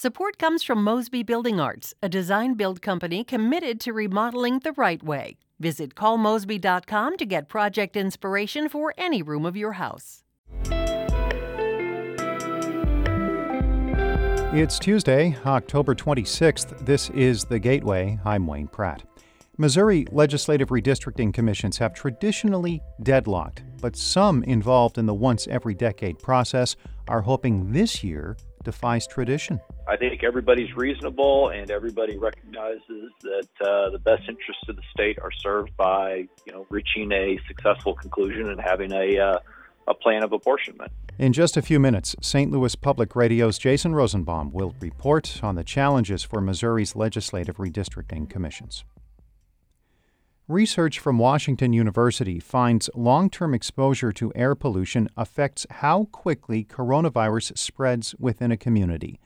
Support comes from Mosby Building Arts, a design build company committed to remodeling the right way. Visit callmosby.com to get project inspiration for any room of your house. It's Tuesday, October 26th. This is The Gateway. I'm Wayne Pratt. Missouri legislative redistricting commissions have traditionally deadlocked, but some involved in the once every decade process are hoping this year defies tradition. I think everybody's reasonable and everybody recognizes that uh, the best interests of the state are served by, you know, reaching a successful conclusion and having a uh, a plan of apportionment. In just a few minutes, St. Louis Public Radio's Jason Rosenbaum will report on the challenges for Missouri's legislative redistricting commissions. Research from Washington University finds long term exposure to air pollution affects how quickly coronavirus spreads within a community.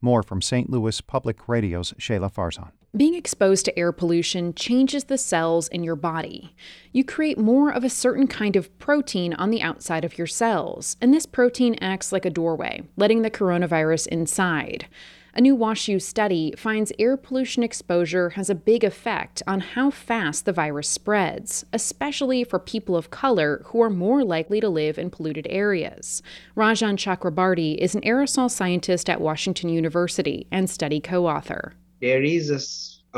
More from St. Louis Public Radio's Shayla Farzan. Being exposed to air pollution changes the cells in your body. You create more of a certain kind of protein on the outside of your cells, and this protein acts like a doorway, letting the coronavirus inside. A new WashU study finds air pollution exposure has a big effect on how fast the virus spreads, especially for people of color who are more likely to live in polluted areas. Rajan Chakrabarty is an aerosol scientist at Washington University and study co author there is a,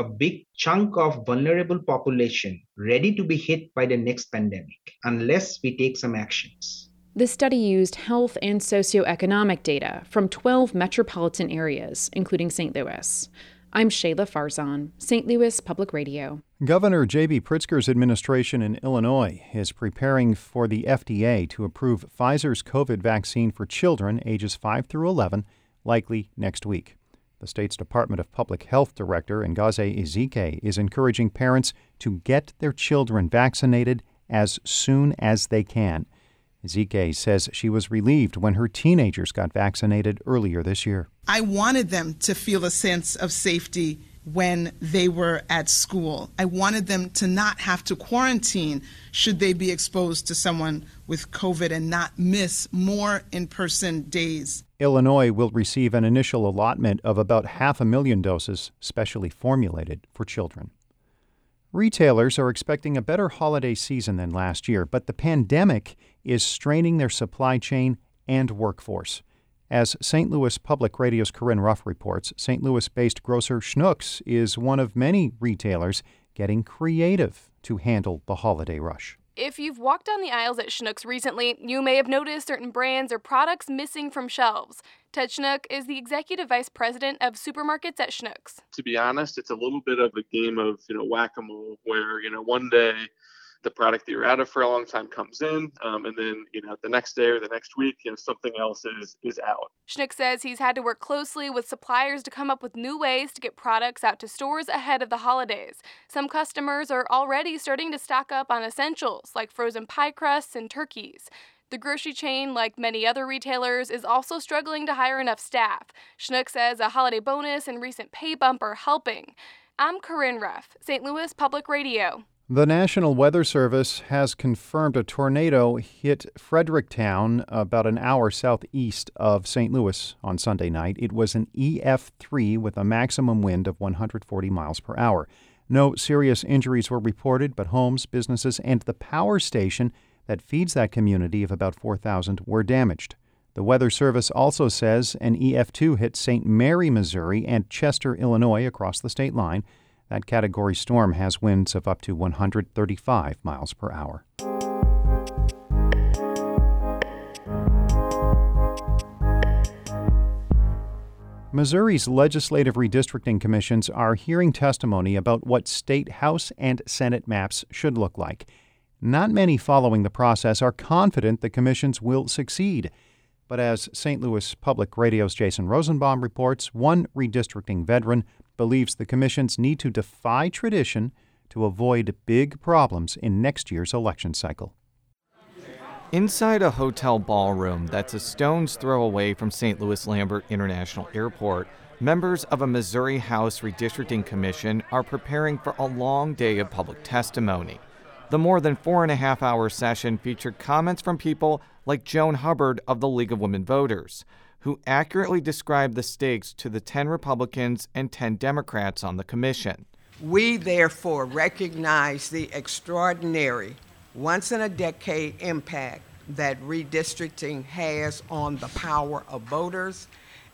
a big chunk of vulnerable population ready to be hit by the next pandemic unless we take some actions. The study used health and socioeconomic data from 12 metropolitan areas, including St. Louis. I'm Shayla Farzan, St. Louis Public Radio. Governor J.B. Pritzker's administration in Illinois is preparing for the FDA to approve Pfizer's COVID vaccine for children ages 5 through 11, likely next week. The state's Department of Public Health Director, Ngozi Ezike, is encouraging parents to get their children vaccinated as soon as they can. Ezike says she was relieved when her teenagers got vaccinated earlier this year. I wanted them to feel a sense of safety when they were at school. I wanted them to not have to quarantine should they be exposed to someone with COVID and not miss more in person days. Illinois will receive an initial allotment of about half a million doses, specially formulated for children. Retailers are expecting a better holiday season than last year, but the pandemic is straining their supply chain and workforce. As St. Louis Public Radio's Corinne Ruff reports, St. Louis based grocer Schnucks is one of many retailers getting creative to handle the holiday rush. If you've walked down the aisles at Schnucks recently, you may have noticed certain brands or products missing from shelves. Ted Schnuck is the executive vice president of supermarkets at Schnucks. To be honest, it's a little bit of a game of, you know, whack-a-mole where, you know, one day the product that you're out of for a long time comes in, um, and then you know the next day or the next week, you know something else is is out. Schnuck says he's had to work closely with suppliers to come up with new ways to get products out to stores ahead of the holidays. Some customers are already starting to stock up on essentials like frozen pie crusts and turkeys. The grocery chain, like many other retailers, is also struggling to hire enough staff. Schnuck says a holiday bonus and recent pay bump are helping. I'm Corinne Ruff, St. Louis Public Radio. The National Weather Service has confirmed a tornado hit Fredericktown about an hour southeast of St. Louis on Sunday night. It was an EF3 with a maximum wind of 140 miles per hour. No serious injuries were reported, but homes, businesses, and the power station that feeds that community of about 4,000 were damaged. The Weather Service also says an EF2 hit St. Mary, Missouri, and Chester, Illinois across the state line. That category storm has winds of up to 135 miles per hour. Missouri's legislative redistricting commissions are hearing testimony about what state House and Senate maps should look like. Not many following the process are confident the commissions will succeed. But as St. Louis Public Radio's Jason Rosenbaum reports, one redistricting veteran believes the commissions need to defy tradition to avoid big problems in next year's election cycle. Inside a hotel ballroom that's a stone's throw away from St. Louis Lambert International Airport, members of a Missouri House Redistricting Commission are preparing for a long day of public testimony. The more than four and a half hour session featured comments from people like Joan Hubbard of the League of Women Voters, who accurately described the stakes to the 10 Republicans and 10 Democrats on the commission. We therefore recognize the extraordinary, once in a decade impact that redistricting has on the power of voters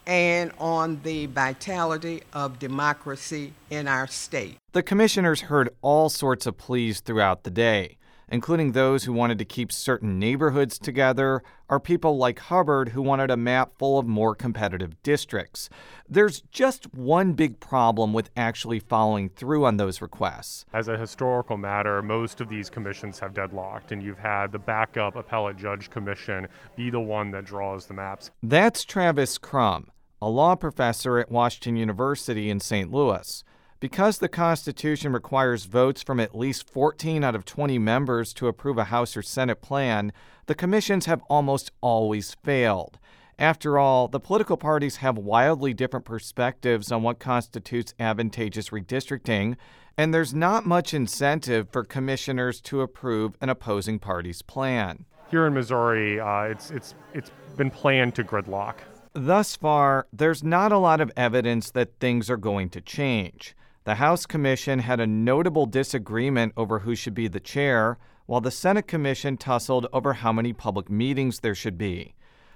and on the vitality of democracy in our state. The commissioners heard all sorts of pleas throughout the day including those who wanted to keep certain neighborhoods together, are people like Hubbard who wanted a map full of more competitive districts. There's just one big problem with actually following through on those requests. As a historical matter, most of these commissions have deadlocked, and you've had the backup appellate judge commission be the one that draws the maps. That's Travis Crum, a law professor at Washington University in St. Louis. Because the Constitution requires votes from at least 14 out of 20 members to approve a House or Senate plan, the commissions have almost always failed. After all, the political parties have wildly different perspectives on what constitutes advantageous redistricting, and there's not much incentive for commissioners to approve an opposing party's plan. Here in Missouri, uh, it's, it's, it's been planned to gridlock. Thus far, there's not a lot of evidence that things are going to change. The House Commission had a notable disagreement over who should be the chair, while the Senate Commission tussled over how many public meetings there should be.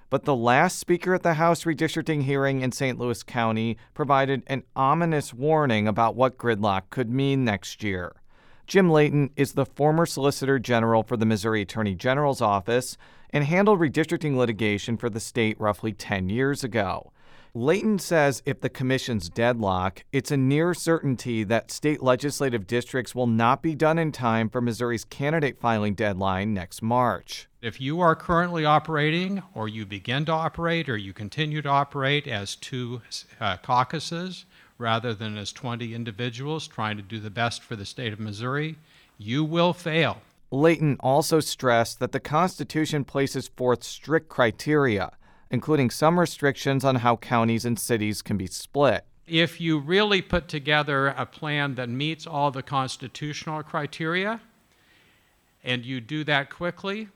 But the last speaker at the House redistricting hearing in St. Louis County provided an ominous warning about what gridlock could mean next year. Jim Layton is the former Solicitor General for the Missouri Attorney General's office and handled redistricting litigation for the state roughly 10 years ago. Layton says if the commission's deadlock, it's a near certainty that state legislative districts will not be done in time for Missouri's candidate filing deadline next March. If you are currently operating, or you begin to operate, or you continue to operate as two uh, caucuses rather than as 20 individuals trying to do the best for the state of Missouri, you will fail. Layton also stressed that the Constitution places forth strict criteria including some restrictions on how counties and cities can be split. If you really put together a plan that meets all the constitutional criteria, and you do that quickly,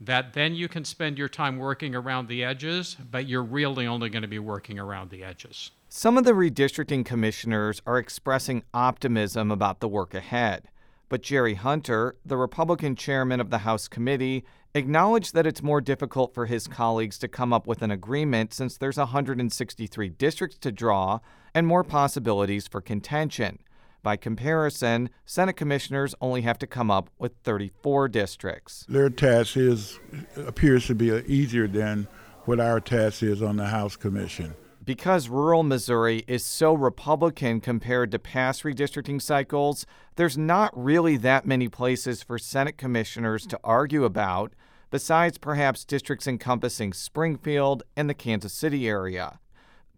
that then you can spend your time working around the edges, but you're really only going to be working around the edges. Some of the redistricting commissioners are expressing optimism about the work ahead. But Jerry Hunter, the Republican chairman of the House committee, acknowledged that it's more difficult for his colleagues to come up with an agreement since there's 163 districts to draw and more possibilities for contention. By comparison, Senate commissioners only have to come up with 34 districts. Their task is appears to be easier than what our task is on the House Commission. Because rural Missouri is so Republican compared to past redistricting cycles, there's not really that many places for Senate commissioners to argue about, besides perhaps districts encompassing Springfield and the Kansas City area.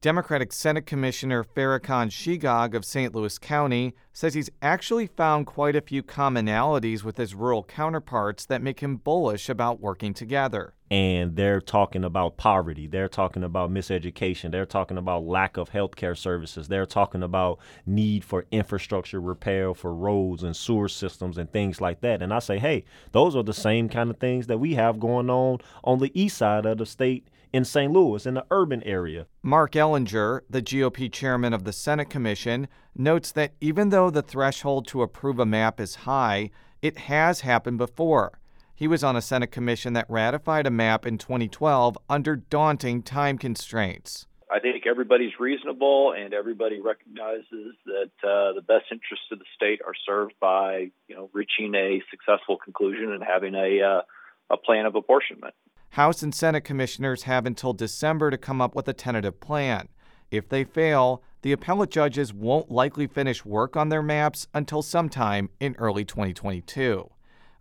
Democratic Senate Commissioner Farrakhan Shegog of St. Louis County says he's actually found quite a few commonalities with his rural counterparts that make him bullish about working together. And they're talking about poverty, they're talking about miseducation, they're talking about lack of health care services, they're talking about need for infrastructure repair for roads and sewer systems and things like that. And I say, hey, those are the same kind of things that we have going on on the east side of the state in St. Louis, in the urban area. Marc Ellinger, the GOP chairman of the Senate Commission, notes that even though the threshold to approve a map is high, it has happened before. He was on a Senate commission that ratified a map in 2012 under daunting time constraints. I think everybody's reasonable and everybody recognizes that uh, the best interests of the state are served by, you know, reaching a successful conclusion and having a uh, a plan of apportionment. House and Senate commissioners have until December to come up with a tentative plan. If they fail, the appellate judges won't likely finish work on their maps until sometime in early 2022.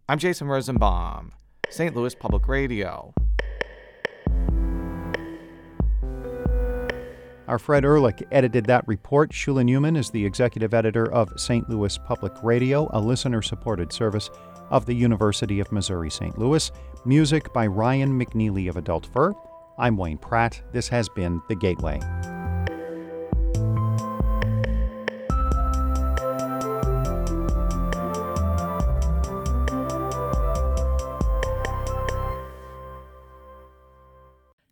I'm Jason Rosenbaum, St. Louis Public Radio. Our Fred Ehrlich edited that report. Shula Neuman is the executive editor of St. Louis Public Radio, a listener supported service of the University of Missouri St. Louis. Music by Ryan McNeely of Adult Fur. I'm Wayne Pratt. This has been The Gateway.